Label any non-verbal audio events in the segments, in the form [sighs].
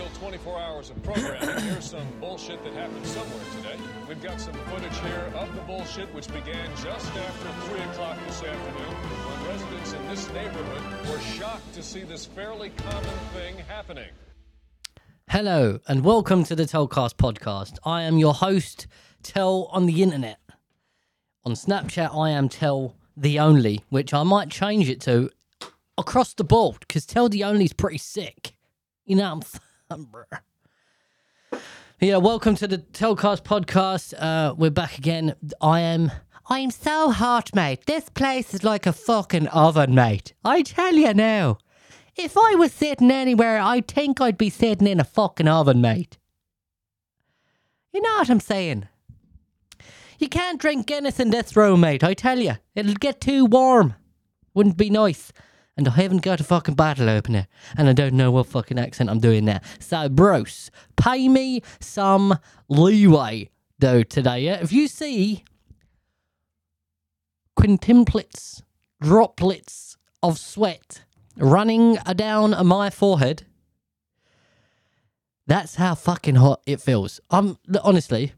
fill 24 hours of programming, [coughs] here's some bullshit that happened somewhere today. We've got some footage here of the bullshit which began just after 3 o'clock this afternoon when residents in this neighborhood were shocked to see this fairly common thing happening. Hello and welcome to the Telcast podcast. I am your host, Tel on the internet. On Snapchat, I am Tel the Only, which I might change it to across the board because Tel the Only is pretty sick. You know, I'm yeah. Welcome to the Telcast podcast. Uh, we're back again. I am. I am so hot, mate. This place is like a fucking oven, mate. I tell you now. If I was sitting anywhere, I think I'd be sitting in a fucking oven, mate. You know what I'm saying? You can't drink Guinness in this room, mate. I tell you, it'll get too warm. Wouldn't be nice and I haven't got a fucking bottle opener, and I don't know what fucking accent I'm doing now. So, Bruce, pay me some leeway, though, today. Yeah? If you see quintuplets, droplets of sweat running down my forehead, that's how fucking hot it feels. I'm honestly,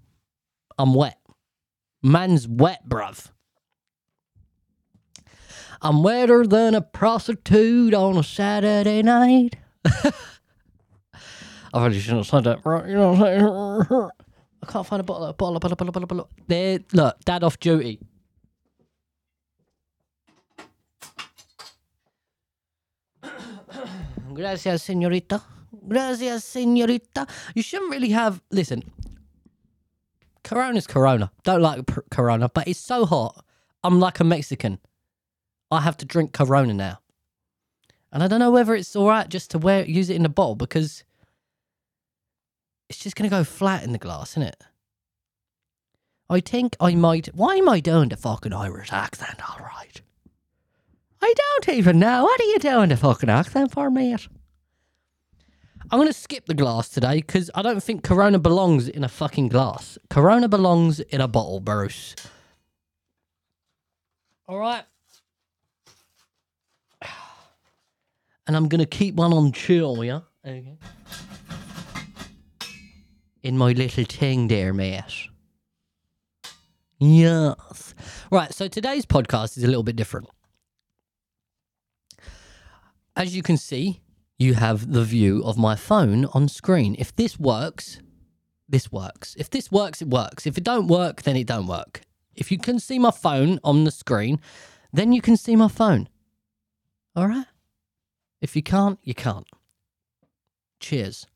I'm wet. Man's wet, bruv. I'm wetter than a prostitute on a Saturday night. [laughs] I probably shouldn't have said that, right? You know what I'm saying? [laughs] I can't find a bottle, a bottle, a bottle, a bottle, a bottle. There, look, dad off duty. [coughs] Gracias, señorita. Gracias, señorita. You shouldn't really have. Listen, Corona's Corona. Don't like Corona, but it's so hot. I'm like a Mexican. I have to drink Corona now. And I don't know whether it's all right just to wear use it in a bottle because it's just going to go flat in the glass, isn't it? I think I might. Why am I doing the fucking Irish accent? All right. I don't even know. What are you doing the fucking accent for, mate? I'm going to skip the glass today because I don't think Corona belongs in a fucking glass. Corona belongs in a bottle, Bruce. All right. And I'm gonna keep one on chill, yeah. Okay. In my little thing there, mate. Yes. Right, so today's podcast is a little bit different. As you can see, you have the view of my phone on screen. If this works, this works. If this works, it works. If it don't work, then it don't work. If you can see my phone on the screen, then you can see my phone. All right? If you can't, you can't. Cheers.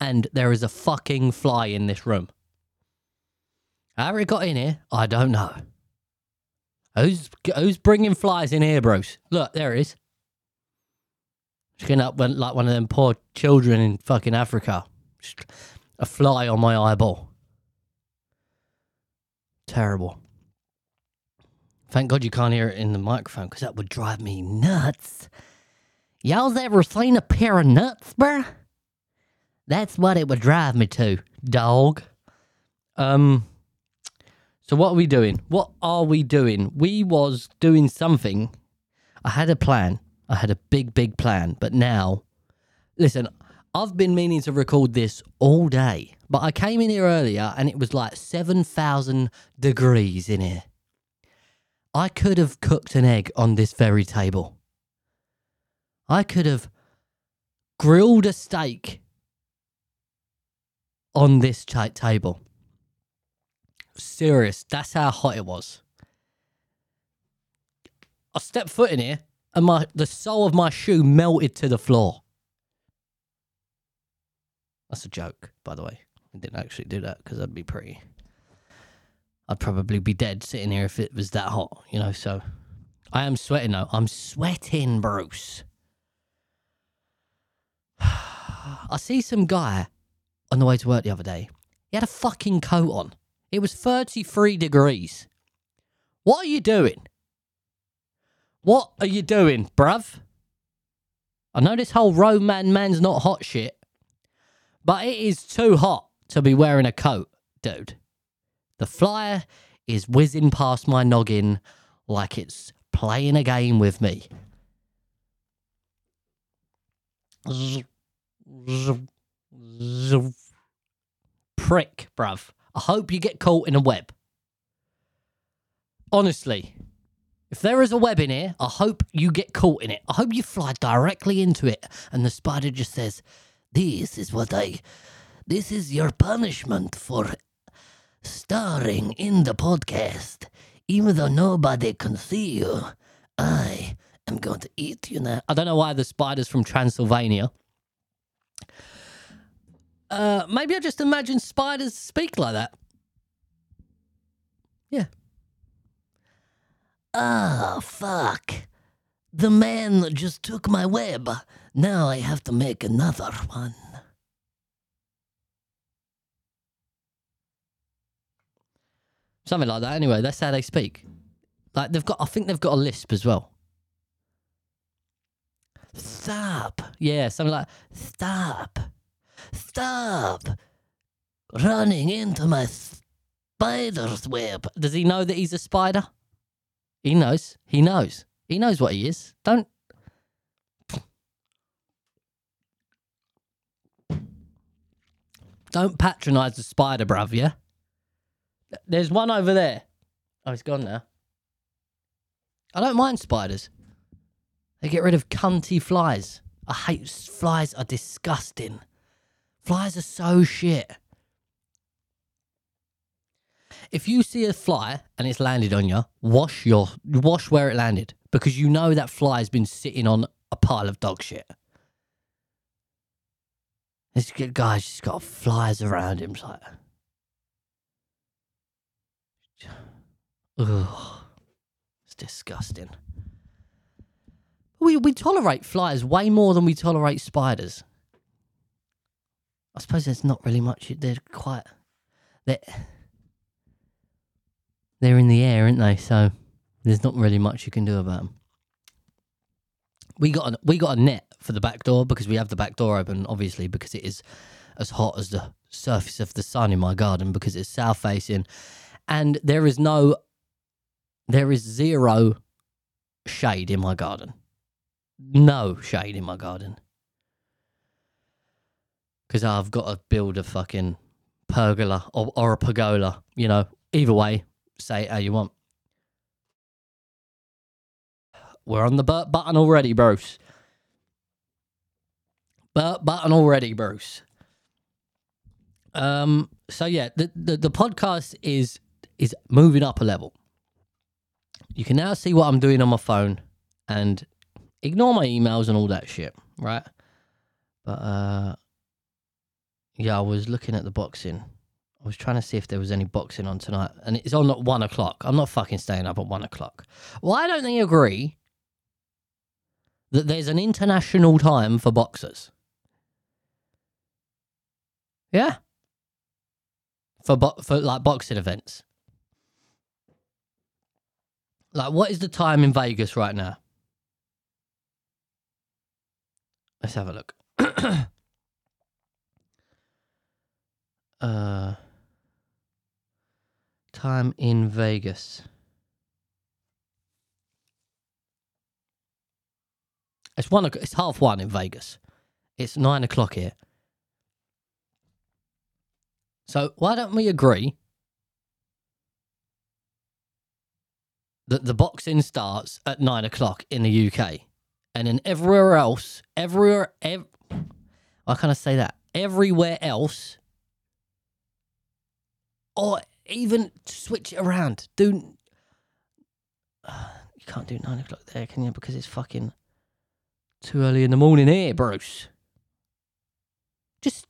And there is a fucking fly in this room. How it got in here, I don't know. Who's who's bringing flies in here, Bruce? Look, there it is. Skin up like one of them poor children in fucking Africa. A fly on my eyeball. Terrible. Thank God you can't hear it in the microphone because that would drive me nuts. Y'all's ever seen a pair of nuts, bruh? That's what it would drive me to, dog. Um. So what are we doing? What are we doing? We was doing something. I had a plan. I had a big, big plan. But now, listen, I've been meaning to record this all day. But I came in here earlier and it was like 7,000 degrees in here. I could have cooked an egg on this very table. I could have grilled a steak on this table. Serious, that's how hot it was. I stepped foot in here and my the sole of my shoe melted to the floor. That's a joke, by the way. I didn't actually do that because that'd be pretty I'd probably be dead sitting here if it was that hot, you know. So I am sweating now. I'm sweating, Bruce. [sighs] I see some guy on the way to work the other day. He had a fucking coat on. It was 33 degrees. What are you doing? What are you doing, bruv? I know this whole Roman man's not hot shit, but it is too hot to be wearing a coat, dude. The flyer is whizzing past my noggin like it's playing a game with me. Prick, bruv. I hope you get caught in a web. Honestly, if there is a web in here, I hope you get caught in it. I hope you fly directly into it and the spider just says, This is what I. This is your punishment for starring in the podcast. Even though nobody can see you, I am going to eat you now. I don't know why the spider's from Transylvania. Uh, maybe I just imagine spiders speak like that. Yeah. Ah, fuck. The man just took my web. Now I have to make another one. Something like that. Anyway, that's how they speak. Like they've got, I think they've got a lisp as well. Stop. Yeah, something like stop. Stop. Running into my spider's web. Does he know that he's a spider? He knows. He knows. He knows what he is. Don't. Don't patronize the spider, bruv, yeah? There's one over there. Oh, it's gone now. I don't mind spiders. They get rid of cunty flies. I hate flies are disgusting. Flies are so shit. If you see a fly and it's landed on you, wash your wash where it landed because you know that fly's been sitting on a pile of dog shit. This guy's just got flies around him. Like, ugh, it's disgusting. We we tolerate flies way more than we tolerate spiders. I suppose there's not really much. They're quite. They're, they're in the air, aren't they? So there's not really much you can do about them. We got a, we got a net for the back door because we have the back door open, obviously, because it is as hot as the surface of the sun in my garden because it's south facing, and there is no, there is zero shade in my garden. No shade in my garden because I've got to build a fucking pergola or, or a pergola. You know, either way, say it how you want. We're on the Burt button already, Bruce. Burt button already, Bruce. Um. So yeah, the, the the podcast is is moving up a level. You can now see what I'm doing on my phone, and ignore my emails and all that shit, right? But uh, yeah, I was looking at the boxing. I was trying to see if there was any boxing on tonight, and it's on at one o'clock. I'm not fucking staying up at one o'clock. Why don't they agree that there's an international time for boxers? Yeah, for bo- for like boxing events. Like, what is the time in Vegas right now? Let's have a look. [clears throat] uh, time in Vegas. It's one. It's half one in Vegas. It's nine o'clock here. So why don't we agree that the boxing starts at nine o'clock in the UK, and then everywhere else, everywhere, ev- why can't say that? Everywhere else, or even switch it around. Do [sighs] you can't do nine o'clock there, can you? Because it's fucking too early in the morning here, Bruce. Just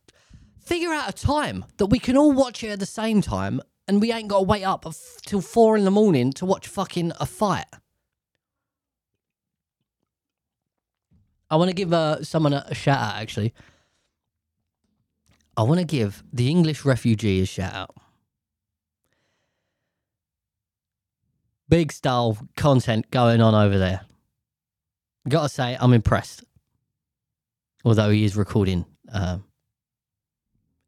figure out a time that we can all watch it at the same time, and we ain't got to wait up f- till four in the morning to watch fucking a fight. I want to give uh, someone a, a shout out. Actually, I want to give the English refugee a shout out. Big style content going on over there. Gotta say, I'm impressed. Although he is recording, um,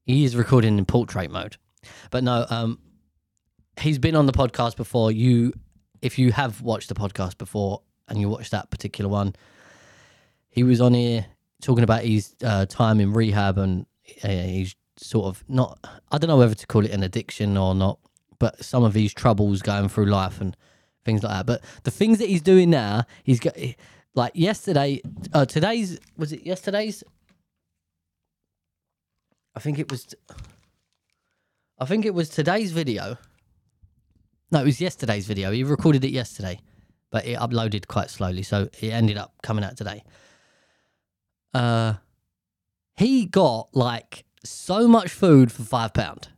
he is recording in portrait mode. But no, um, he's been on the podcast before. You, if you have watched the podcast before and you watched that particular one, he was on here talking about his uh, time in rehab and uh, he's sort of not. I don't know whether to call it an addiction or not, but some of his troubles going through life and things like that. But the things that he's doing now, he's got like yesterday, uh, today's was it yesterday's? I think it was. I think it was today's video. No, it was yesterday's video. He recorded it yesterday, but it uploaded quite slowly, so it ended up coming out today. Uh, he got like so much food for five pound.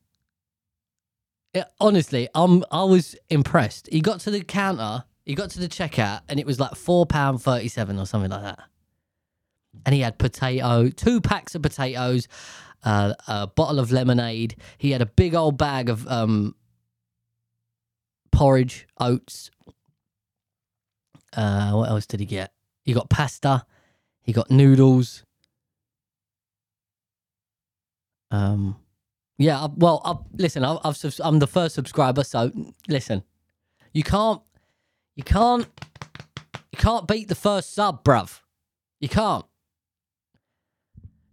Honestly, um, I was impressed. He got to the counter, he got to the checkout, and it was like four pound thirty seven or something like that. And he had potato, two packs of potatoes, uh, a bottle of lemonade. He had a big old bag of um, porridge, oats. Uh, what else did he get? He got pasta. He got noodles. Um, yeah. I- Well, I, listen, I, I've, I'm the first subscriber, so listen. You can't, you can't, you can't beat the first sub, bruv. You can't.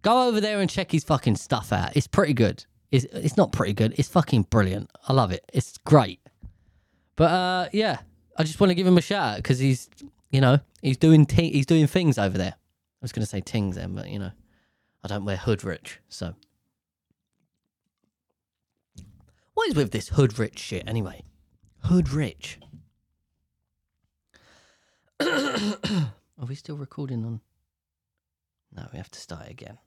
Go over there and check his fucking stuff out. It's pretty good. It's, it's not pretty good. It's fucking brilliant. I love it. It's great. But uh, yeah, I just want to give him a shout out because he's, you know, he's doing t- he's doing things over there. I was going to say tings then, but you know, I don't wear hood rich, so. What is with this hood rich shit anyway? Hood rich. [coughs] Are we still recording on? No, we have to start again.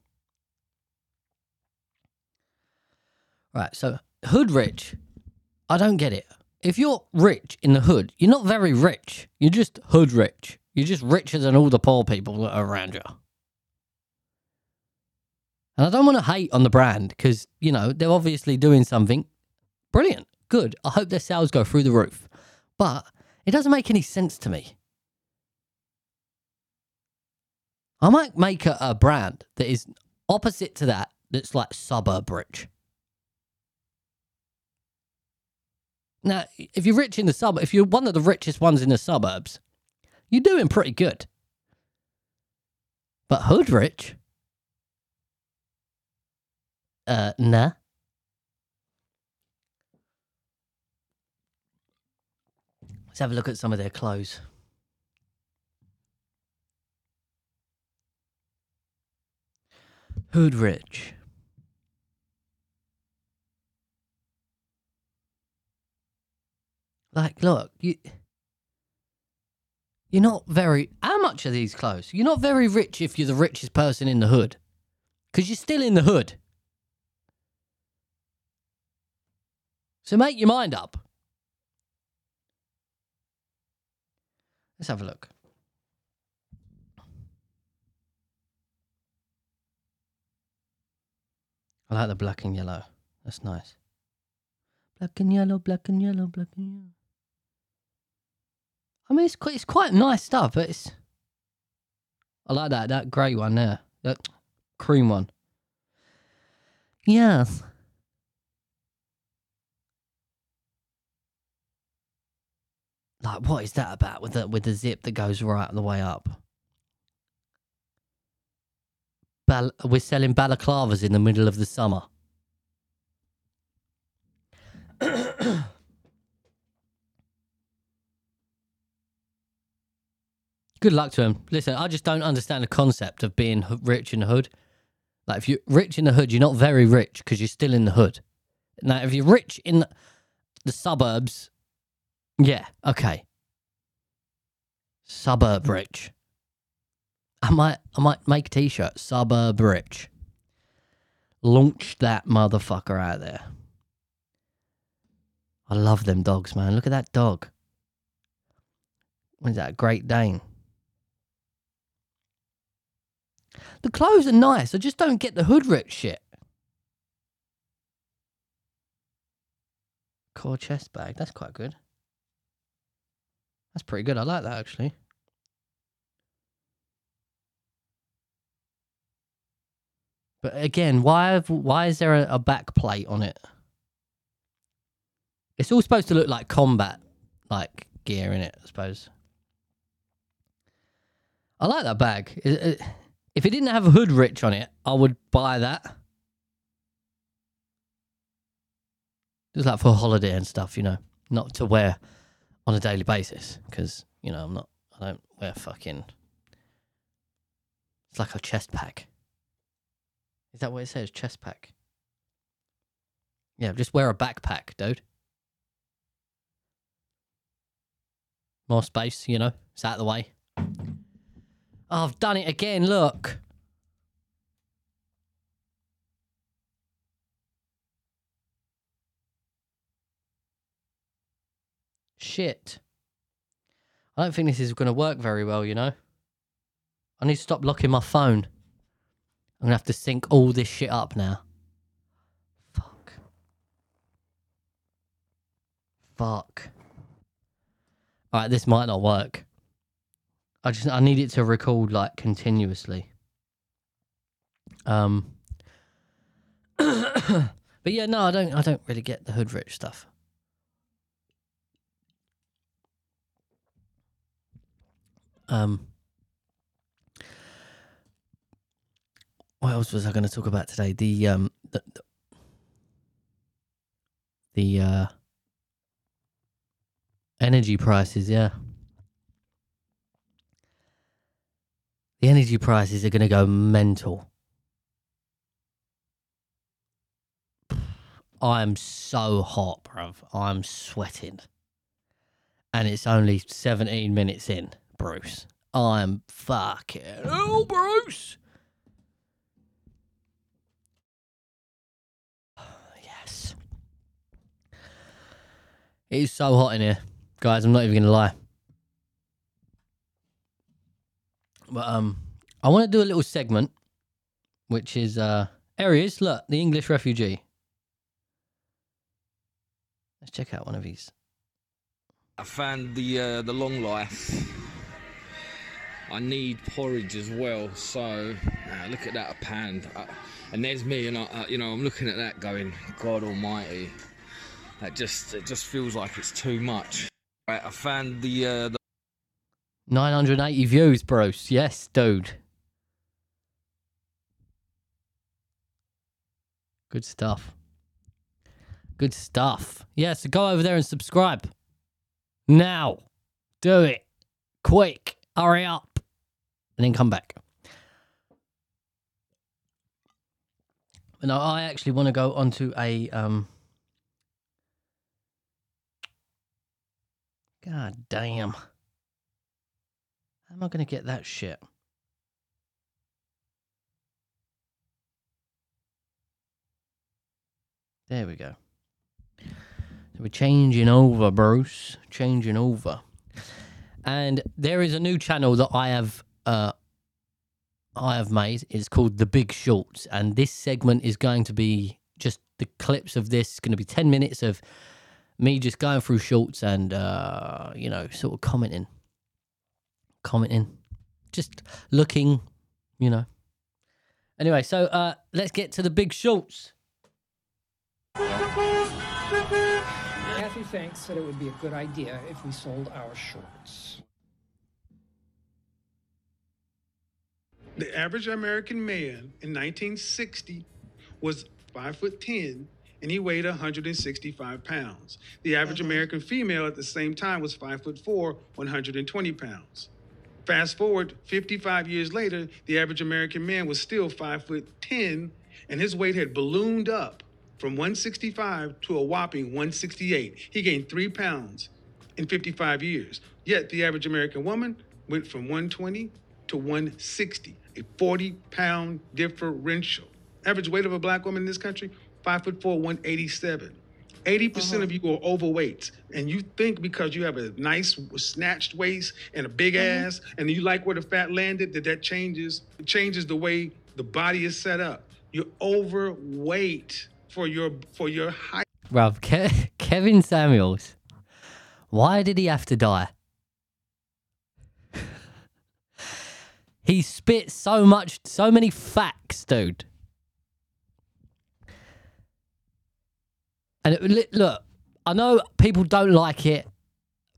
Right, so hood rich, I don't get it. If you're rich in the hood, you're not very rich. You're just hood rich. You're just richer than all the poor people that are around you. And I don't want to hate on the brand because, you know, they're obviously doing something brilliant, good. I hope their sales go through the roof. But it doesn't make any sense to me. I might make a, a brand that is opposite to that, that's like suburb rich. Now, if you're rich in the sub, if you're one of the richest ones in the suburbs, you're doing pretty good. But hood rich? Uh, nah. Let's have a look at some of their clothes. Hood rich. Like, look, you. You're not very. How much are these clothes? You're not very rich if you're the richest person in the hood. Because you're still in the hood. So make your mind up. Let's have a look. I like the black and yellow. That's nice. Black and yellow, black and yellow, black and yellow. I mean, it's quite, it's quite nice stuff, but it's. I like that that grey one there, that cream one. Yes. Like, what is that about with the with the zip that goes right the way up? Bal- we're selling balaclavas in the middle of the summer. Good luck to him. Listen, I just don't understand the concept of being rich in the hood. Like, if you're rich in the hood, you're not very rich because you're still in the hood. Now, if you're rich in the suburbs, yeah, okay. Suburb rich. I might, I might make a t-shirt. Suburb rich. Launch that motherfucker out there. I love them dogs, man. Look at that dog. What is that? Great Dane. The clothes are nice. I just don't get the hood rich shit. Core chest bag. That's quite good. That's pretty good. I like that actually. But again, why have, why is there a, a back plate on it? It's all supposed to look like combat like gear in it, I suppose. I like that bag. It, it, If it didn't have a hood rich on it, I would buy that. Just like for holiday and stuff, you know, not to wear on a daily basis because you know I'm not. I don't wear fucking. It's like a chest pack. Is that what it says? Chest pack. Yeah, just wear a backpack, dude. More space, you know, it's out of the way. Oh, I've done it again, look. Shit. I don't think this is going to work very well, you know. I need to stop locking my phone. I'm going to have to sync all this shit up now. Fuck. Fuck. Alright, this might not work. I just I need it to record like continuously. Um [coughs] But yeah, no, I don't I don't really get the hood rich stuff. Um What else was I going to talk about today? The um the the, the uh energy prices, yeah. The energy prices are going to go mental. [sighs] I'm so hot, bruv. I'm sweating. And it's only 17 minutes in, Bruce. I'm fucking. Oh, Bruce! [sighs] Yes. It is so hot in here. Guys, I'm not even going to lie. But um, I want to do a little segment, which is uh. Look, the English refugee. Let's check out one of these. I found the uh, the long life. I need porridge as well, so uh, look at that a pound, uh, and there's me, and I, uh, you know I'm looking at that going, God Almighty, that just it just feels like it's too much. Right, I found the uh, the 980 views, bros. Yes, dude. Good stuff. Good stuff. Yeah, so go over there and subscribe. Now. Do it. Quick. Hurry up. And then come back. But no, I actually want to go onto a um God damn. Am I going to get that shit? There we go. So we're changing over, Bruce. Changing over. And there is a new channel that I have uh I have made. It's called The Big Shorts. And this segment is going to be just the clips of this. It's going to be 10 minutes of me just going through shorts and uh, you know, sort of commenting commenting, just looking, you know. Anyway, so uh, let's get to the big shorts. Kathy thinks that it would be a good idea if we sold our shorts. The average American man in 1960 was five foot ten, and he weighed 165 pounds. The average American female at the same time was five foot four, 120 pounds. Fast forward 55 years later, the average American man was still five foot 10, and his weight had ballooned up from 165 to a whopping 168. He gained three pounds in 55 years. Yet the average American woman went from 120 to 160, a 40 pound differential. Average weight of a black woman in this country, five foot four, 187. 80% of uh-huh. you are overweight, and you think because you have a nice snatched waist and a big mm-hmm. ass, and you like where the fat landed, that that changes changes the way the body is set up. You're overweight for your for your height. Bruv, Ke- [laughs] Kevin Samuels. Why did he have to die? [laughs] he spit so much, so many facts, dude. And it, look, I know people don't like it.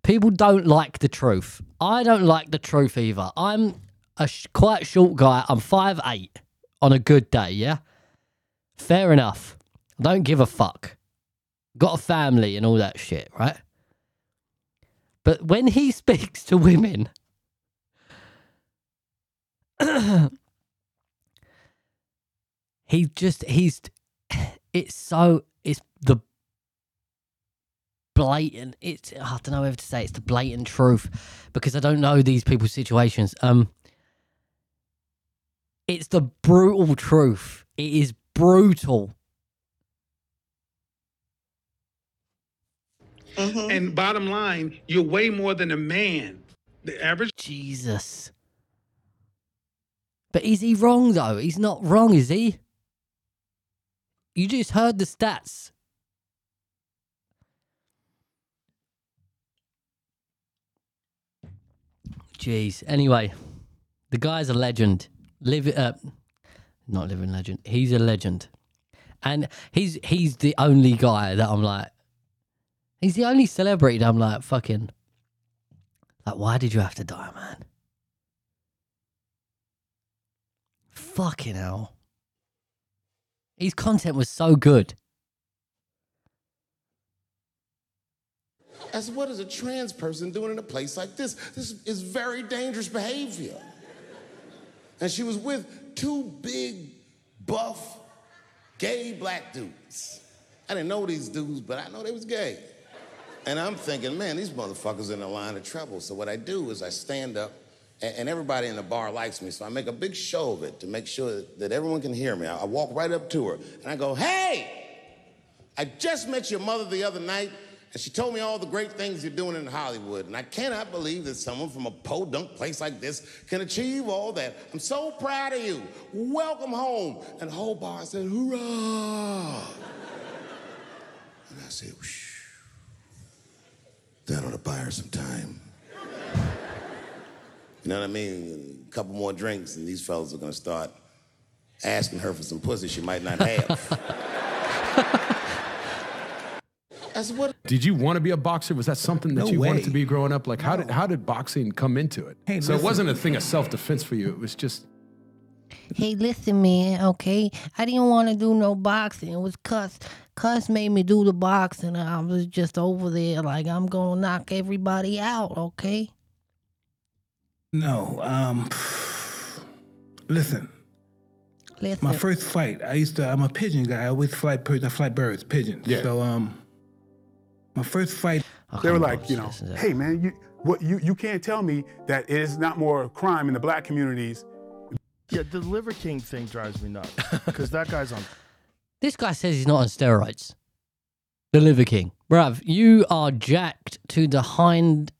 People don't like the truth. I don't like the truth either. I'm a sh- quite short guy. I'm five eight on a good day. Yeah, fair enough. I don't give a fuck. Got a family and all that shit, right? But when he [laughs] speaks to women, [clears throat] he just he's [clears throat] it's so blatant it's I don't know whether to say it's the blatant truth because I don't know these people's situations. Um it's the brutal truth. It is brutal. And bottom line, you're way more than a man. The average Jesus. But is he wrong though? He's not wrong, is he? You just heard the stats. Jeez. Anyway, the guy's a legend. Live uh not living legend. He's a legend. And he's he's the only guy that I'm like he's the only celebrity that I'm like fucking like why did you have to die, man? Fucking hell. His content was so good. As what is a trans person doing in a place like this? This is very dangerous behavior. And she was with two big, buff, gay black dudes. I didn't know these dudes, but I know they was gay. And I'm thinking, man, these motherfuckers in a line of trouble. So what I do is I stand up, and, everybody in the bar likes me, so I make a big show of it to make sure that everyone can hear me. I walk right up to her, and I go, hey, I just met your mother the other night, and she told me all the great things you're doing in Hollywood. And I cannot believe that someone from a podunk place like this can achieve all that. I'm so proud of you. Welcome home. And the whole bar said, hoorah. and I said, Whoosh. that ought to buy her some time. You know what I mean? A couple more drinks, and these fellas are gonna start asking her for some pussy she might not have. [laughs] That's what Did you want to be a boxer? Was that something that No you wanted to be growing up? Like, how did how did boxing come into it? Hey, so it wasn't a thing of self defense for you. It was just Hey, listen, man, okay? I didn't want to do no boxing. It was Cus. Cus made me do the boxing. and I was just over there like, I'm going to knock everybody out, okay? No. Um. Listen, Listen. my first fight, I used to. I'm a pigeon guy. I always fly birds. I fly birds, pigeons. Yeah. So um, my first fight. I They were like, you know, this, is it? hey man, you what you you can't tell me that it is not more crime in the black communities. Yeah, the Liver King thing drives me nuts because that guy's on. [laughs] This guy says he's not on steroids. The Liver King. Bruv, you are jacked to the hind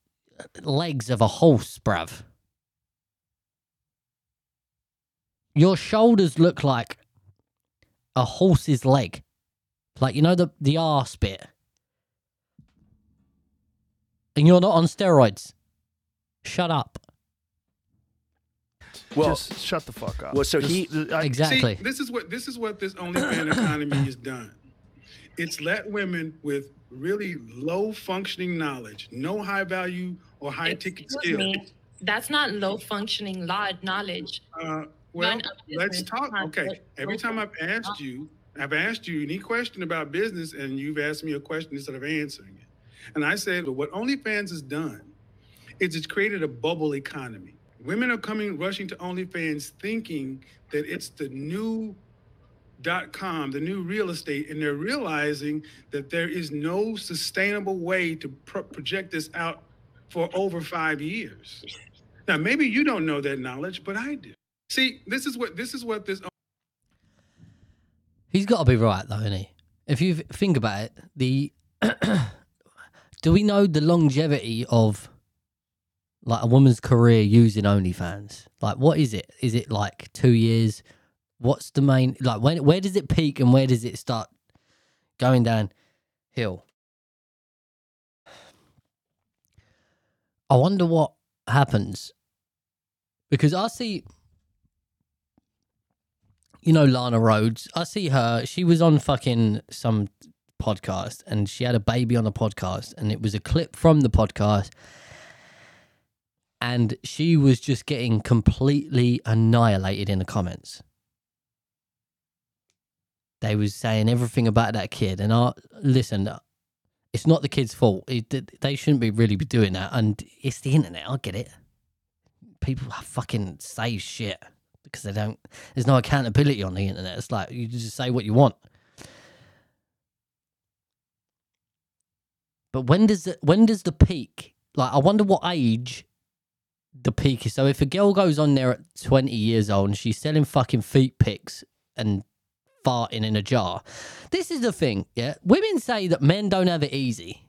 legs of a horse, bruv. Your shoulders look like a horse's leg. Like, you know, the, the arse bit. And you're not on steroids. Shut up. Well, just shut the fuck up. well, so Just- he- I- Exactly. See, this is what this is what this OnlyFans economy has done. It's let women with really low functioning knowledge, no high value or high ticket Excuse skills. me. That's not low functioning law knowledge. Uh, well, let's talk. Okay, every time I've asked you, I've asked you any question about business, and you've asked me a question instead of answering it. And I said, what OnlyFans has done is it's created a bubble economy. Women are coming rushing to OnlyFans thinking that it's the new dot com, the new real estate, and they're realizing that there is no sustainable way to pro- project this out for over five years. Now, maybe you don't know that knowledge, but I do. See, this is what this is what this He's got to be right, though, isn't he? If you think about it, the do we know the longevity of like a woman's career using OnlyFans? Like, what is it? Is it like two years? What's the main like? When where does it peak and where does it start going down hill? I wonder what happens because I see you know Lana Rhoades. I see her. She was on fucking some podcast and she had a baby on a podcast and it was a clip from the podcast. and she was just getting completely annihilated in the comments. They was saying everything about that kid, and I listen. It's not the kid's fault. It, they shouldn't be really be doing that, and it's the internet. I get it. People fucking say shit because they don't. There's no accountability on the internet. It's like you just say what you want. But when does the when does the peak? Like, I wonder what age the peak is. So if a girl goes on there at 20 years old and she's selling fucking feet pics and farting in a jar, this is the thing. Yeah, women say that men don't have it easy.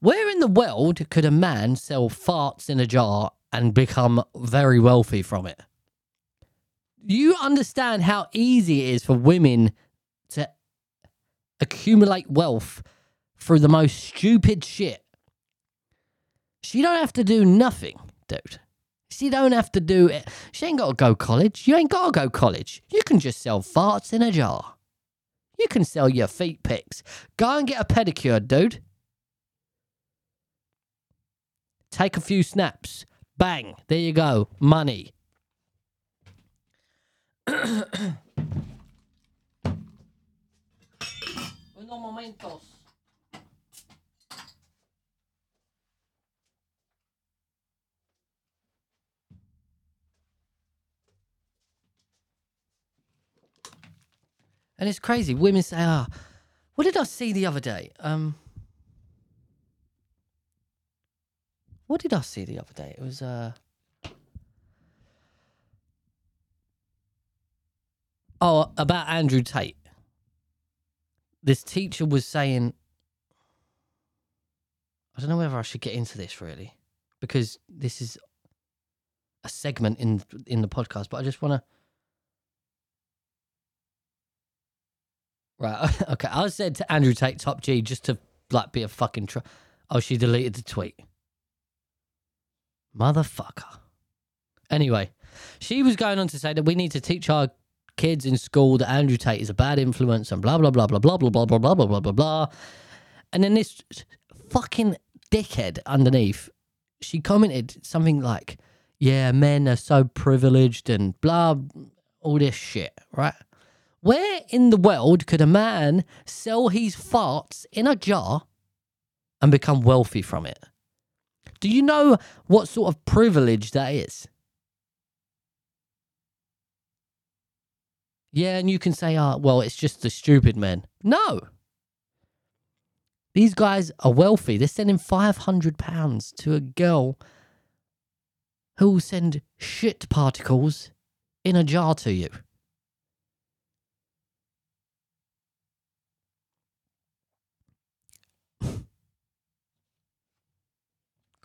Where in the world could a man sell farts in a jar and become very wealthy from it? You understand how easy it is for women to accumulate wealth through the most stupid shit. She don't have to do nothing, dude. She don't have to do it. She ain't got to go college. You ain't got to go college. You can just sell farts in a jar. You can sell your feet pics. Go and get a pedicure, dude. Take a few snaps. Bang. There you go. Money. [clears throat] And it's crazy. Women say, "Ah, what did I see the other day?" Um, what did I see the other day? It was uh, oh, about Andrew Tate. This teacher was saying, I don't know whether I should get into this really, because this is a segment in in the podcast, but I just want to. Right. Okay. I said to Andrew Tate, top G, just to like be a fucking. Tr- oh, she deleted the tweet. Motherfucker. Anyway, she was going on to say that we need to teach our kids in school that Andrew Tate is a bad influence and blah blah blah blah blah blah blah blah blah blah blah blah blah. And then this fucking dickhead underneath, she commented something like, "Yeah, men are so privileged and blah, all this shit, right?" Where in the world could a man sell his farts in a jar and become wealthy from it? Do you know what sort of privilege that is? Yeah, and you can say, oh, well, it's just the stupid men. No. These guys are wealthy. They're sending £500 to a girl who will send shit particles in a jar to you.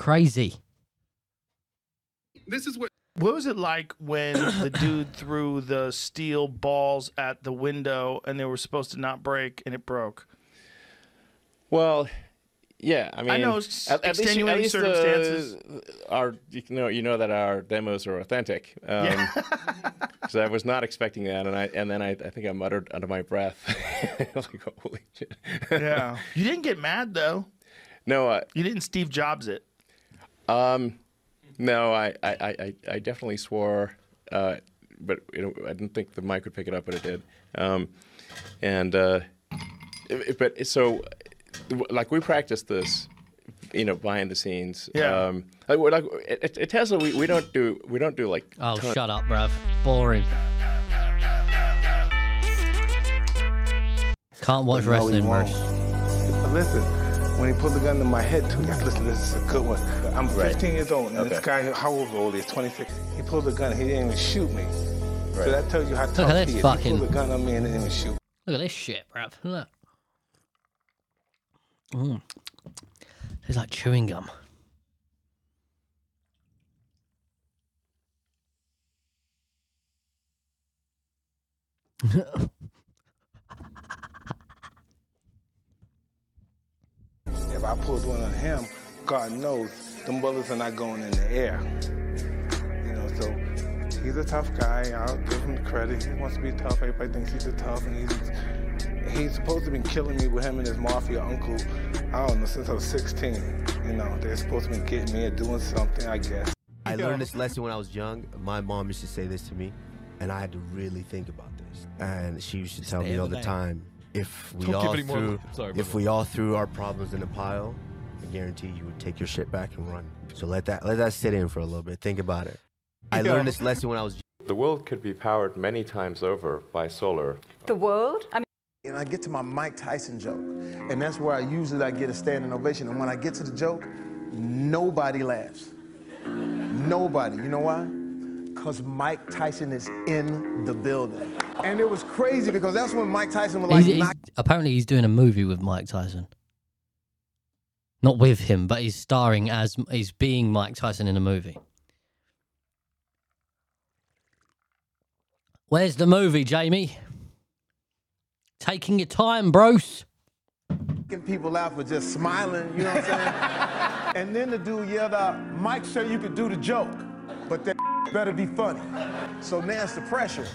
Crazy. This is what. What was it like when [coughs] the dude threw the steel balls at the window and they were supposed to not break and it broke? Well, yeah, I mean, I know s- extenuating circumstances. The, our you know you know that our demos are authentic. Um, Yeah. [laughs] so I was not expecting that, and I and then I, I think I muttered under my breath, [laughs] like holy shit. Yeah. [laughs] You didn't get mad though. No, uh, You didn't Steve Jobs it. Um, no, I I, I, I- I definitely swore, uh, but you know, I didn't think the mic would pick it up, but it did. Um, and uh, it- it- but so like we practiced this, you know, behind the scenes. Yeah. Um, like, we're like at, at Tesla, we, we don't do we don't do like. Oh, ton- shut up, bruv. Boring. Can't watch No, wrestling, won't. Listen, when he pulled the gun to my head, too, you got to listen, this is a good one. I'm Right. 15 years old, and this guy, how old old he 26. He pulled the gun, he didn't even shoot me. So that tells you how tough at he is. fucking- He pulled the gun on me and didn't even shoot. Look at this shit, bruv. Look. Mm. Tastes like chewing gum. [laughs] I pulled one on him, God knows, them bullets are not going in the air. You know, so he's a tough guy. I'll give him credit. He wants to be tough. Everybody thinks he's a tough, and he's he's supposed to be killing me with him and his mafia uncle. I don't know since I was 16. You know, they're supposed to be getting me or doing something. I guess. I learned this lesson when I was young. My mom used to say this to me, and I had to really think about this. And she used to tell Stay me all the the lane. time, if we Don't all threw, Sorry, if we all threw our problems in a pile, I guarantee you would take your shit back and run. So let that let that sit in for a little bit. Think about it. I Yo. learned this lesson when I was. The world could be powered many times over by solar. The world? I mean, And I get to my Mike Tyson joke, and that's where I usually I get a standing ovation. And when I get to the joke, nobody laughs. Nobody. You know why? Because Mike Tyson is in the building. And it was crazy because that's when Mike Tyson was like, He's, he's, apparently, he's doing a movie with Mike Tyson. Not with him, but he's starring as he's being Mike Tyson in a movie. Where's the movie, Jamie? Taking your time, bros. making people out for just smiling, you know what I'm saying? [laughs] and then the dude yelled out, Mike said you could do the joke, but that [laughs] better be funny. So now it's the pressure.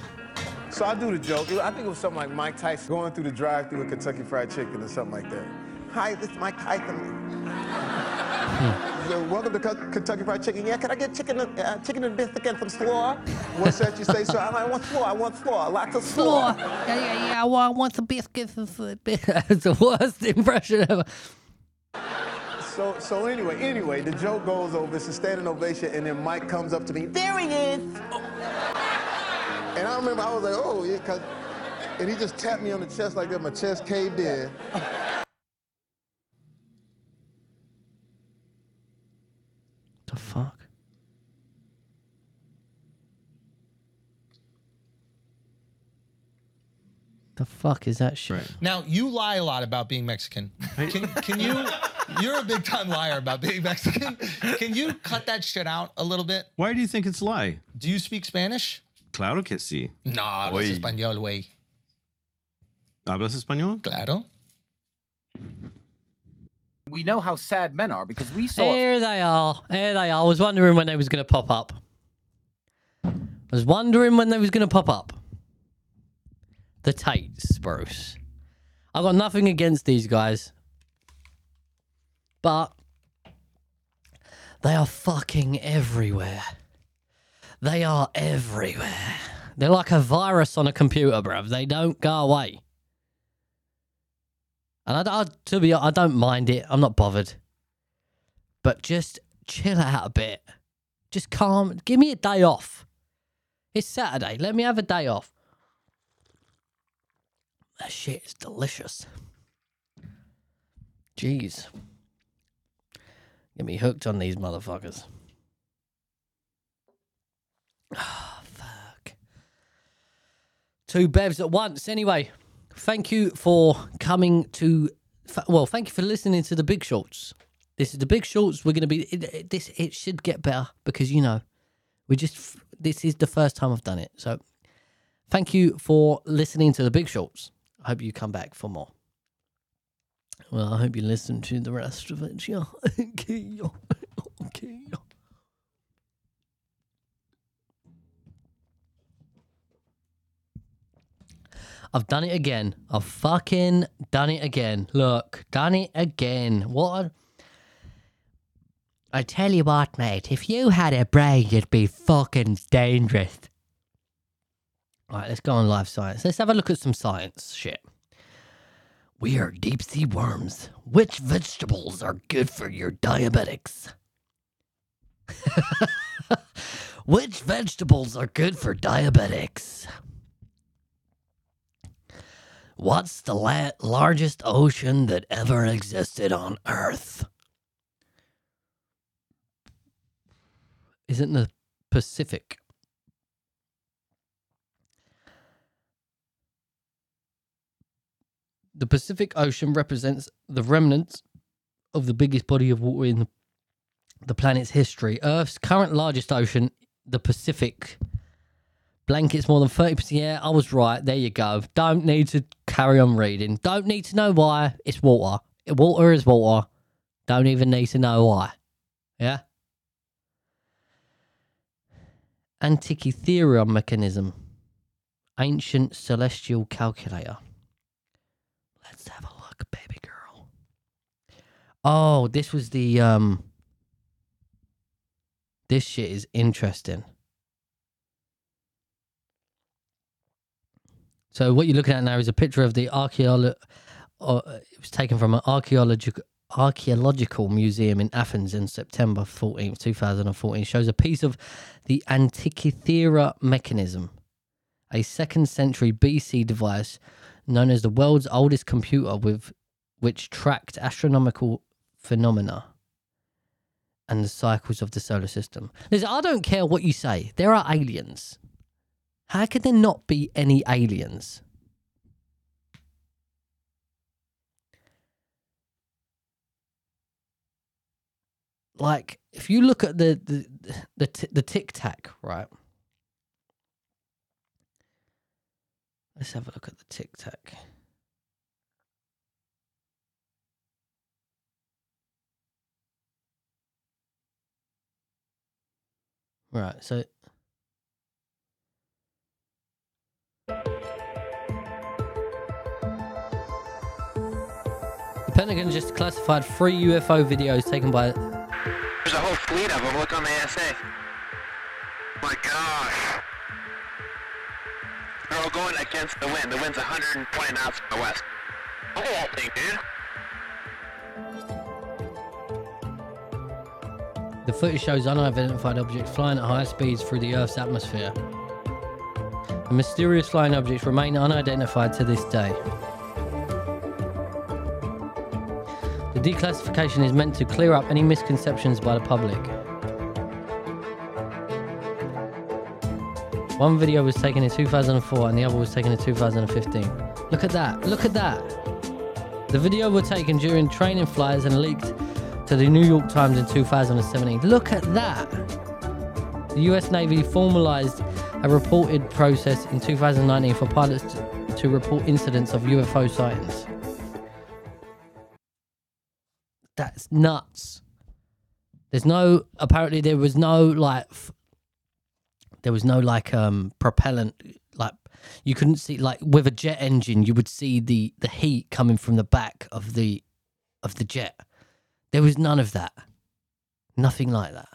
So I do the joke. I think it was something like Mike Tyson going through the drive-through with Kentucky Fried Chicken or something like that. Hi, this is Mike Tyson. So, Welcome to K- Kentucky Fried Chicken. Yeah, can I get chicken, uh, chicken and biscuit and some slaw? What's that you say, sir? I want slaw. I want slaw. Lots of slaw. Yeah, yeah, yeah. I want, I want some biscuits. and some- [laughs] It's the worst impression ever. So, so anyway, anyway, the joke goes over. It's a standing ovation, and then Mike comes up to me. There he is. And I remember I was like, oh, yeah, cause, and he just tapped me on the chest like that. My chest caved in. The fuck? The fuck is that shit? Now you lie a lot about being Mexican. Can, can you? You're a big time liar about being Mexican. Can you cut that shit out a little bit? Why do you think it's lie? Do you speak Spanish? Claro que sí. No, hablas Oy. español, güey. ¿Hablas español? Claro. We know how sad men are because we saw. Here they are. Here they are. I was wondering when they was going to pop up. I was wondering when they was going to pop up. The Tates, Bruce. I've got nothing against these guys. But they are fucking everywhere. They are everywhere. They're like a virus on a computer, bruv. They don't go away. And I, I, to be, honest, I don't mind it. I'm not bothered. But just chill out a bit. Just calm. Give me a day off. It's Saturday. Let me have a day off. That shit is delicious. Jeez. Get me hooked on these motherfuckers. Ah, fuck. Two bevs at once. Anyway, thank you for coming to. Well, thank you for listening to the Big Shorts. This is the Big Shorts. We're gonna be it, it- this. It should get better because you know, we just. This is the first time I've done it. So, thank you for listening to the Big Shorts. I hope you come back for more. Well, I hope you listen to the rest of it. [laughs] Yeah. okay. okay. I've done it again. I've fucking done it again. Look, done it again. What? a- I tell you what, mate. If you had a brain, you'd be fucking dangerous. All right, let's go on life science. Let's have a look at some science shit. We are deep sea worms. Which vegetables are good for your diabetics? [laughs] Which vegetables are good for diabetics? What's the la- largest ocean that ever existed on Earth? Isn't the Pacific? The Pacific Ocean represents the remnants of the biggest body of water in the, the planet's history. Earth's current largest ocean, the Pacific, blankets more than 30%. Yeah, I was right. There you go. Don't need to carry on reading. Don't need to know why. It's water. Water is water. Don't even need to know why. Yeah? Antikythera mechanism. Ancient celestial calculator. Let's have a look, baby girl. Oh, this was the um This shit is interesting. So what you're looking at now is a picture of the archaeolo- uh, it was taken from an archaeological archaeological museum in Athens in September 14th, 2014 shows a piece of the Antikythera mechanism, a 2nd century BC device known as the world's oldest computer with which tracked astronomical phenomena and the cycles of the solar system. Listen, I don't care what you say. There are aliens. How could there not be any aliens? Like, if you look at the the the, the tic tac, right? Let's have a look at the tic tac. Right, so Pentagon just classified three UFO videos taken by There's a whole fleet of them. Look on the ASA. My gosh. They're all going against the wind. The wind's 120 knots from the west. Look at that thing, dude. The footage shows unidentified objects flying at high speeds through the Earth's atmosphere. The mysterious flying objects remain unidentified to this day. The declassification is meant to clear up any misconceptions by the public. One video was taken in 2004 and the other was taken in 2015. Look at that, look at that. The video were taken during training flights and leaked to the New York Times in 2017. Look at that. The US Navy formalized a reported process in 2019 for pilots to report incidents of UFO sightings. That's nuts. There's no apparently there was no like f- there was no like um propellant like you couldn't see like with a jet engine you would see the the heat coming from the back of the of the jet. There was none of that. Nothing like that.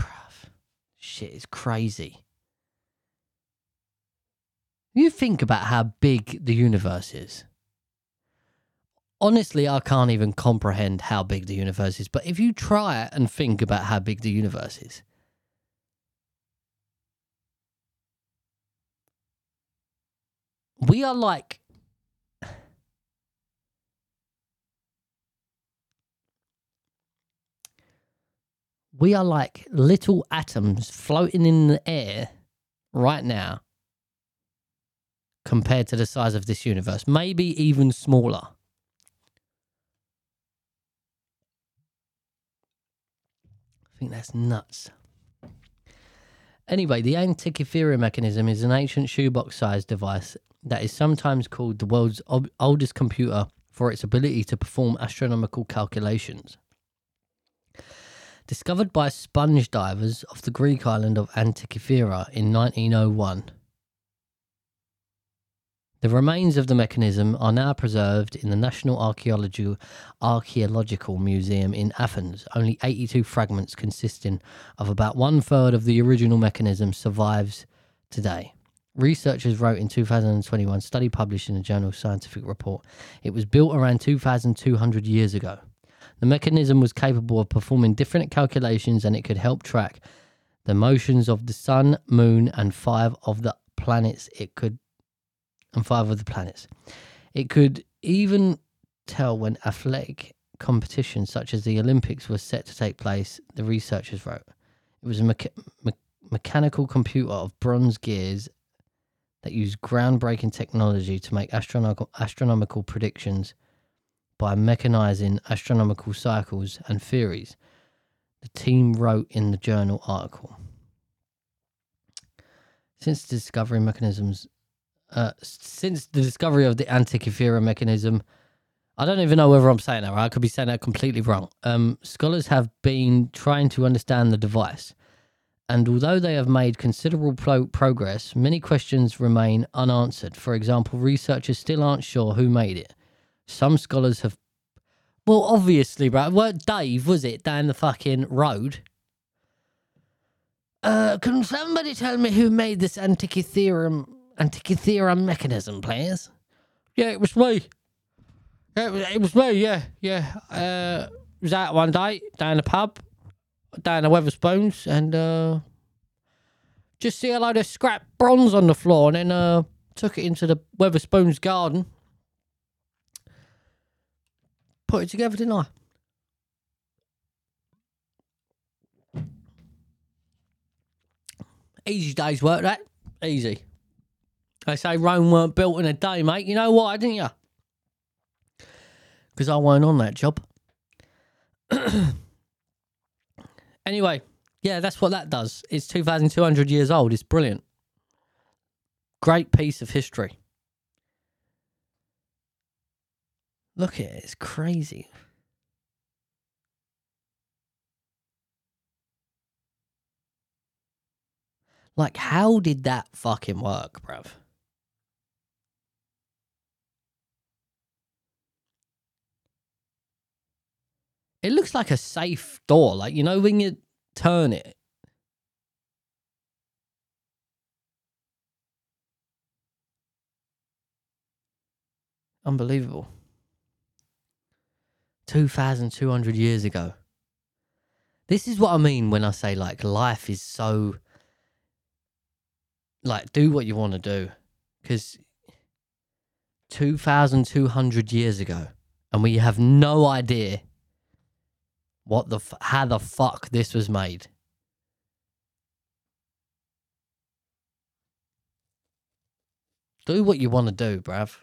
Bruv. Shit is crazy. You think about how big the universe is. Honestly, I can't even comprehend how big the universe is, but if you try and think about how big the universe is, we are like we are like little atoms floating in the air right now compared to the size of this universe, maybe even smaller. I think that's nuts. Anyway, the Antikythera mechanism is an ancient shoebox sized device that is sometimes called the world's ob- oldest computer for its ability to perform astronomical calculations. Discovered by sponge divers off the Greek island of Antikythera in 1901. The remains of the mechanism are now preserved in the National Archaeological, Museum in Athens. Only 82 fragments consisting of about one third of the original mechanism survives today. Researchers wrote in 2021 study published in the journal Scientific Report. It was built around 2,200 years ago. The mechanism was capable of performing different calculations and it could help track the motions of the sun, moon, and five of the planets it could and five of the planets. It could even tell when athletic competitions such as the Olympics were set to take place, the researchers wrote. It was a mecha- me- mechanical computer of bronze gears that used groundbreaking technology to make astronomical, astronomical predictions by mechanizing astronomical cycles and theories, the team wrote in the journal article. Since discovering mechanisms, uh, since the discovery of the Antikythera mechanism, I don't even know whether I'm saying that right. I could be saying that completely wrong. Um, scholars have been trying to understand the device, and although they have made considerable pro- progress, many questions remain unanswered. For example, researchers still aren't sure who made it. Some scholars have Well, obviously, bro. Weren't Dave, was it, down the fucking road? Uh, can somebody tell me who made this Antikythera, Antikythera mechanism, please? Yeah, it was me. Yeah, it was, it was me, yeah, yeah. Uh, was out one day down the pub, down the Wetherspoons, and uh, just see a load of scrap bronze on the floor, and then uh, took it into the Wetherspoons garden. Put it together, didn't I? Easy day's work, that. Easy. They say Rome weren't built in a day, mate. You know why, didn't you? Because I weren't on that job. [clears throat] anyway, yeah, that's what that does. It's 2,200 years old. It's brilliant. Great piece of history. Look at it. It's crazy. Like, how did that fucking work, bruv? It looks like a safe door. Like, you know, when you turn it. Unbelievable. 2,200 years ago. This is what I mean when I say, like, life is so. Like, do what you want to do. Because 2,200 years ago, and we have no idea what the f- how the fuck this was made. Do what you want to do, bruv.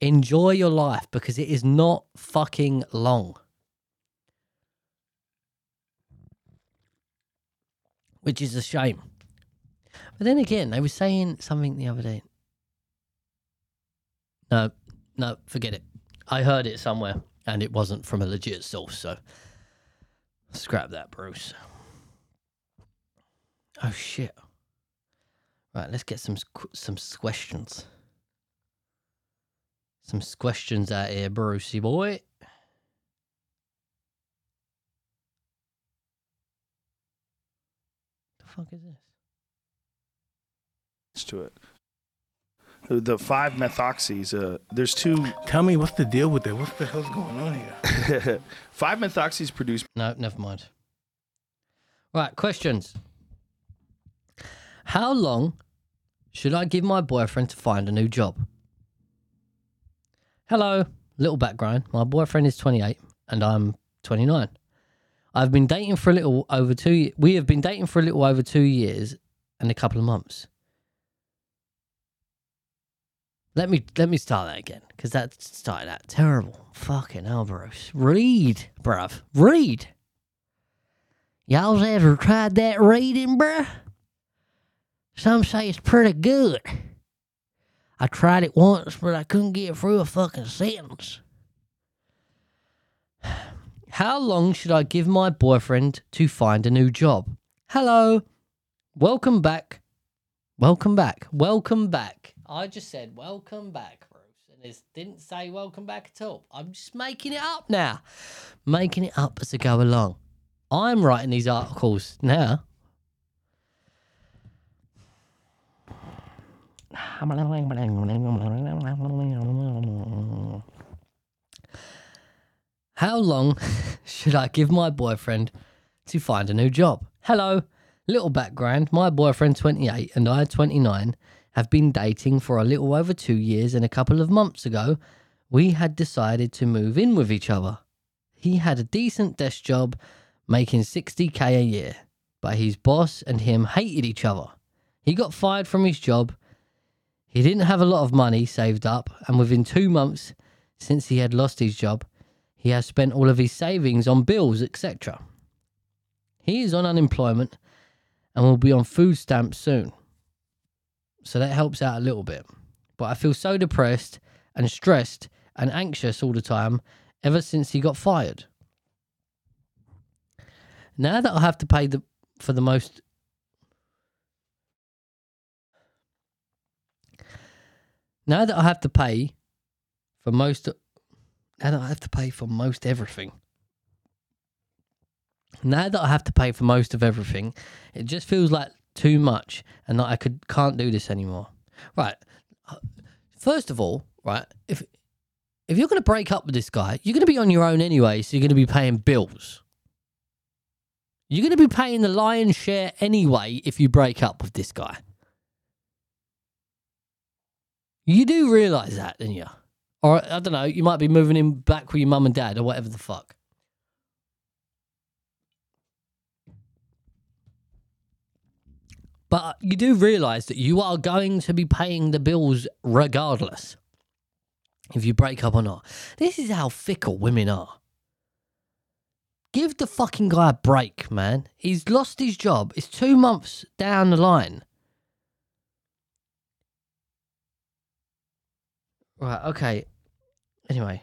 Enjoy your life because it is not fucking long. Which is a shame. But then again, they were saying something the other day. No, no, forget it. I heard it somewhere and it wasn't from a legit source, so scrap that, Bruce. Oh shit. Right, let's get some some questions. Some questions out here, Brucey boy. The fuck is this? to it. The- The five methoxys. Uh, there's two. Tell me what's the deal with it? What the hell's going on here? [laughs] five methoxys produce. No, never mind. Right, questions. How long should I give my boyfriend to find a new job? Hello, little background. My boyfriend is 28 and I'm 29. I've been dating for a little over two. We have been dating for a little over two years and a couple of months. Let me let me start that again because that started out terrible. Fucking hell. Read, bruv. Read. Y'all's ever tried that reading, bruh? Some say it's pretty good. I tried it once, but I couldn't get through a fucking sentence. [sighs] How long should I give my boyfriend to find a new job? Hello. Welcome back. Welcome back. Welcome back. I just said welcome back, Bruce. And it didn't say welcome back at all. I'm just making it up now. Making it up as I go along. I'm writing these articles now. How long [laughs] should I give my boyfriend to find a new job? Hello, little background. My boyfriend, 28, and I, 29, have been dating for a little over two years, and a couple of months ago, we had decided to move in with each other. He had a decent desk job, making 60k a year, but his boss and him hated each other. He got fired from his job. He didn't have a lot of money saved up, and within two months since he had lost his job, he has spent all of his savings on bills, etc. He is on unemployment and will be on food stamps soon. So that helps out a little bit. But I feel so depressed and stressed and anxious all the time ever since he got fired. Now that I have to pay the for the most Now that I have to pay for most Now that I have to pay for most everything. Now that I have to pay for most of everything, it just feels like too much and that I could can't do this anymore. Right. First of all, right, if if you're going to break up with this guy, you're going to be on your own anyway, so you're going to be paying bills. You're going to be paying the lion's share anyway if you break up with this guy. You do realize that, don't you? Or I don't know, you might be moving in back with your mum and dad or whatever the fuck. But you do realize that you are going to be paying the bills regardless if you break up or not. This is how fickle women are. Give the fucking guy a break, man. He's lost his job. It's two months down the line. Right, okay. Anyway.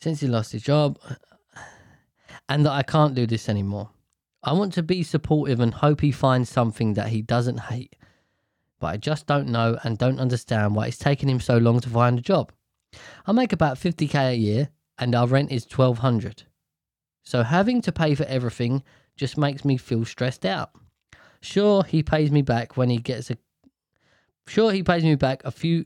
Since he lost his job and that I can't do this anymore. I want to be supportive and hope he finds something that he doesn't hate. But I just don't know and don't understand why it's taken him so long to find a job. I make about 50k a year and our rent is 1200. So having to pay for everything just makes me feel stressed out. Sure, he pays me back when he gets a Sure, he pays me back a few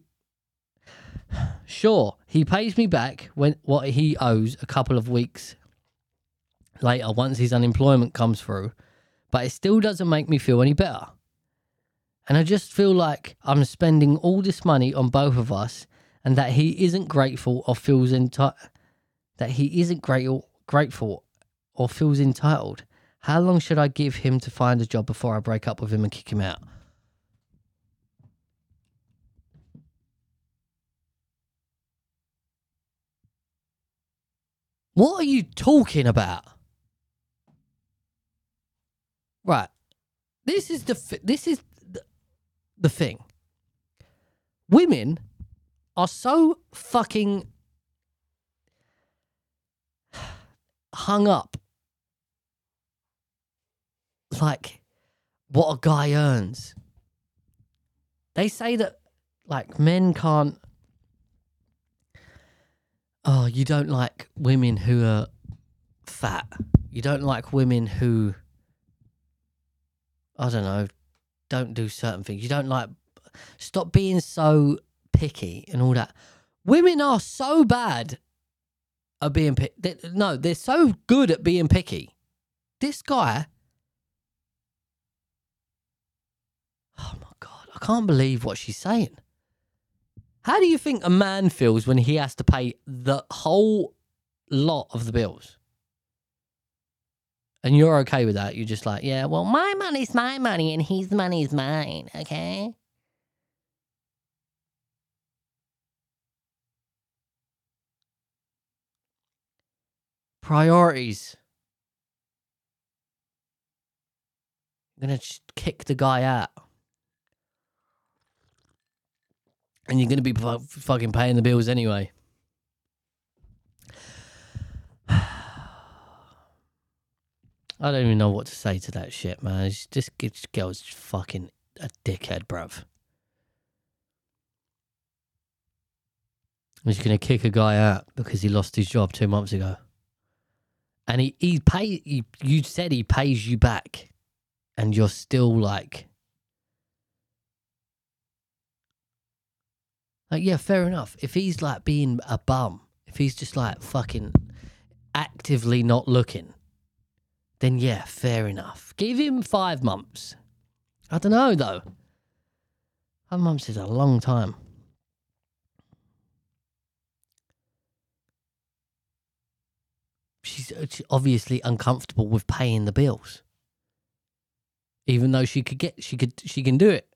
[sighs] Sure, he pays me back when what he owes a couple of weeks later once his unemployment comes through, but it still doesn't make me feel any better. And I just feel like I'm spending all this money on both of us and that he isn't grateful or feels entitled that he isn't grateful grateful or feels entitled. How long should I give him to find a job before I break up with him and kick him out? What are you talking about? Right. This is the this is the, the thing. Women are so fucking hung up like what a guy earns. They say that like men can't Oh, you don't like women who are fat. You don't like women who I don't know, don't do certain things. You don't like stop being so picky and all that. Women are so bad at being picky. No, they're so good at being picky. This guy Oh my god, I can't believe what she's saying. How do you think a man feels when he has to pay the whole lot of the bills? And you're okay with that? You're just like, yeah, well, my money's my money and his money's mine, okay? Priorities. I'm gonna ch- kick the guy out. and you're going to be fu- fucking paying the bills anyway. I don't even know what to say to that shit, man. This girl's fucking a dickhead, bruv. He's going to kick a guy out because he lost his job two months ago, and he he pay he, you said he pays you back, and you're still like Like, yeah, fair enough. If he's like being a bum, if he's just like fucking actively not looking, then yeah, fair enough. Give him five months. I don't know though. Five months is a long time. She's uh, obviously uncomfortable with paying the bills, even though she could get she could she can do it.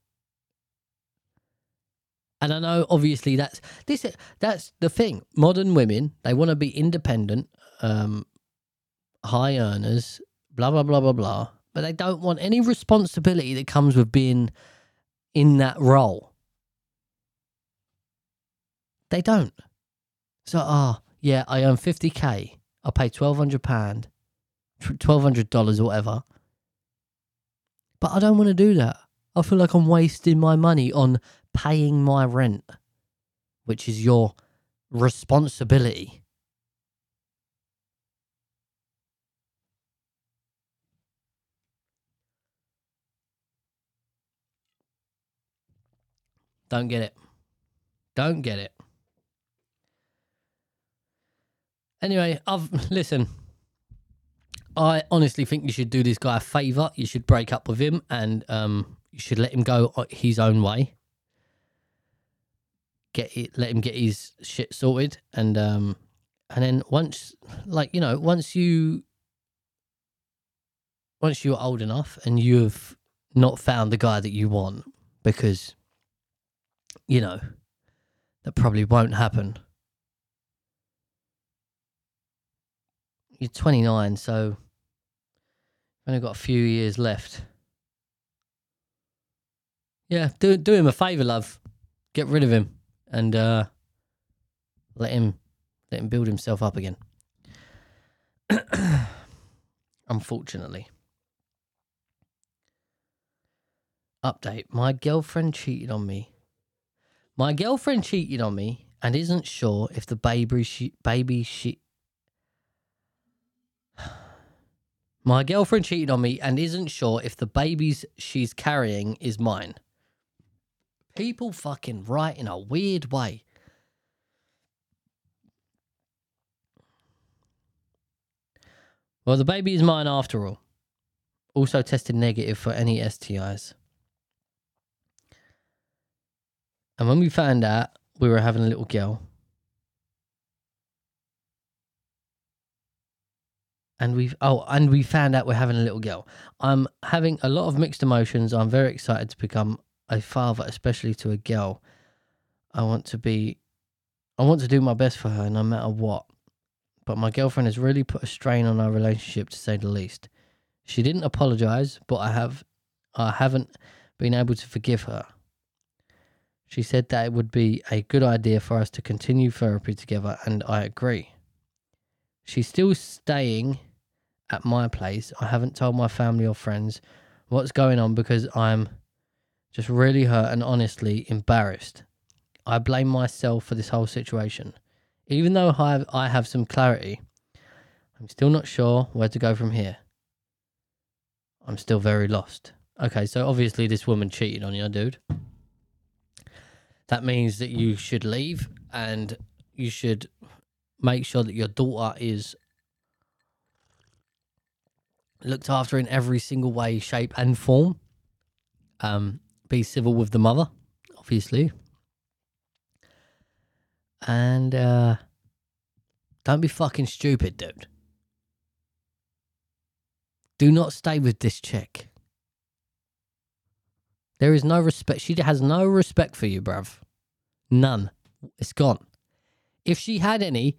And I know, obviously, that's this. That's the thing. Modern women they want to be independent, um, high earners, blah blah blah blah blah. But they don't want any responsibility that comes with being in that role. They don't. So, ah, oh, yeah, I earn fifty k. I pay twelve hundred pound, twelve hundred dollars or whatever. But I don't want to do that. I feel like I'm wasting my money on paying my rent, which is your responsibility. Don't get it. Don't get it. Anyway, I've [laughs] listen. I honestly think you should do this guy a favor. You should break up with him and um, you should let him go his own way. Get it, let him get his shit sorted, and um, and then once, like you know, once you once you're old enough and you've not found the guy that you want, because you know that probably won't happen. You're 29, so you've only got a few years left. Yeah, do do him a favour, love. Get rid of him and uh, let him let him build himself up again. [clears throat] Unfortunately. Update: My girlfriend cheated on me. My girlfriend cheated on me and isn't sure if the baby she baby she [sighs] My girlfriend cheated on me and isn't sure if the babies she's carrying is mine. People fucking write in a weird way. Well, the baby is mine after all. Also tested negative for any STIs. And when we found out we were having a little girl, and we've oh, and we found out we're having a little girl. I'm having a lot of mixed emotions. I'm very excited to become a father, especially to a girl. I want to be, I want to do my best for her, no matter what. But my girlfriend has really put a strain on our relationship, to say the least. She didn't apologize, but I have, I haven't been able to forgive her. She said that it would be a good idea for us to continue therapy together, and I agree. She's still staying at my place. I haven't told my family or friends what's going on because I'm just really hurt and honestly embarrassed. I blame myself for this whole situation. Even though I have, I have some clarity, I'm still not sure where to go from here. I'm still very lost. Okay, so obviously this woman cheated on you, dude. That means that you should leave and you should make sure that your daughter is looked after in every single way, shape, and form. Um, be civil with the mother, obviously. And uh, don't be fucking stupid, dude. Do not stay with this chick. There is no respect. She has no respect for you, bruv. None. It's gone. If she had any,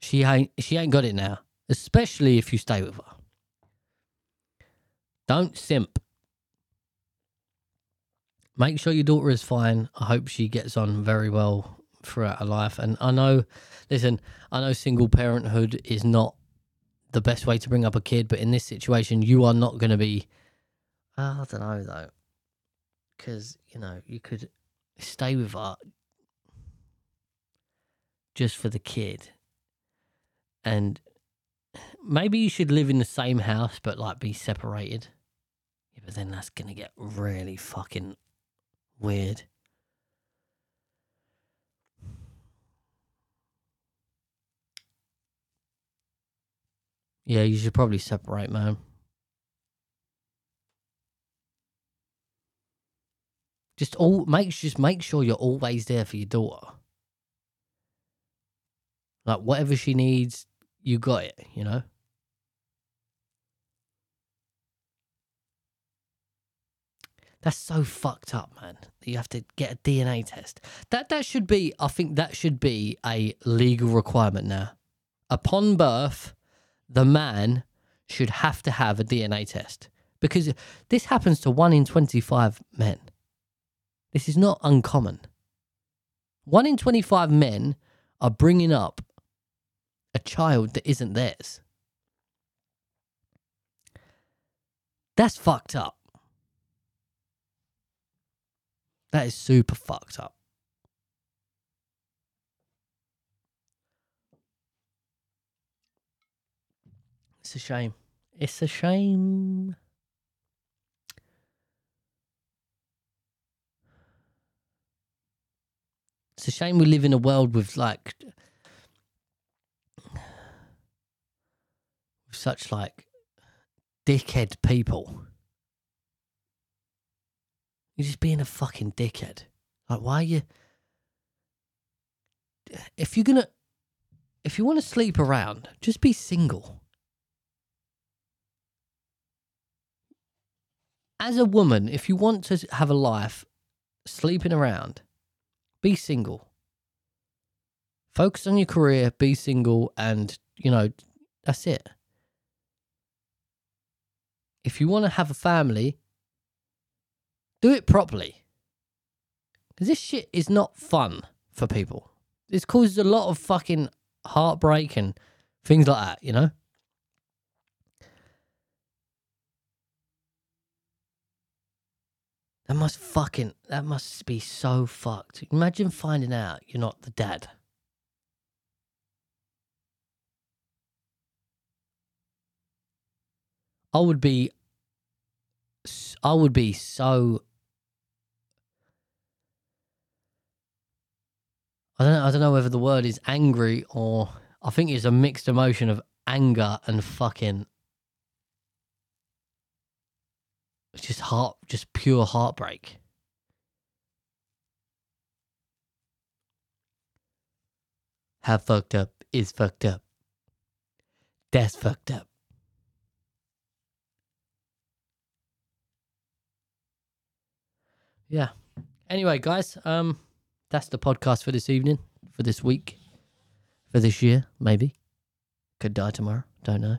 she ain't she ain't got it now. Especially if you stay with her. Don't simp. Make sure your daughter is fine. I hope she gets on very well throughout her life. And I know, listen, I know single parenthood is not the best way to bring up a kid, but in this situation, you are not going to be. I don't know though, because you know you could stay with her just for the kid, and maybe you should live in the same house but like be separated. Yeah, but then that's gonna get really fucking weird. Yeah, you should probably separate, man. Just all make just make sure you're always there for your daughter. Like whatever she needs, you got it, you know? That's so fucked up, man. You have to get a DNA test. That that should be I think that should be a legal requirement now. Upon birth, the man should have to have a DNA test because this happens to 1 in 25 men. This is not uncommon. One in 25 men are bringing up a child that isn't theirs. That's fucked up. That is super fucked up. It's a shame. It's a shame. It's a shame we live in a world with like such like dickhead people. You're just being a fucking dickhead. Like, why are you? If you're gonna, if you want to sleep around, just be single. As a woman, if you want to have a life sleeping around, be single. Focus on your career, be single, and, you know, that's it. If you want to have a family, do it properly. Because this shit is not fun for people. This causes a lot of fucking heartbreak and things like that, you know? That must fucking, that must be so fucked. Imagine finding out you're not the dad. I would be, I would be so. I don't know, I don't know whether the word is angry or I think it's a mixed emotion of anger and fucking it's just heart just pure heartbreak. How fucked up is fucked up. That's fucked up. Yeah. Anyway, guys, um, that's the podcast for this evening, for this week, for this year, maybe. Could die tomorrow. Don't know.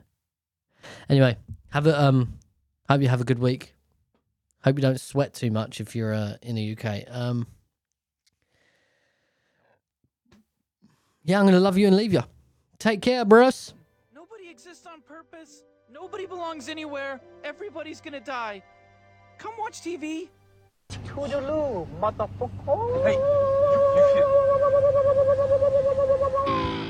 Anyway, have a um, hope you have a good week. Hope you don't sweat too much if you're uh, in the UK. Um, yeah, I'm gonna love you and leave you. Take care, bros. Nobody exists on purpose. Nobody belongs anywhere. Everybody's gonna die. Come watch TV. Toodaloo, motherfucker. Hey, you, [laughs] you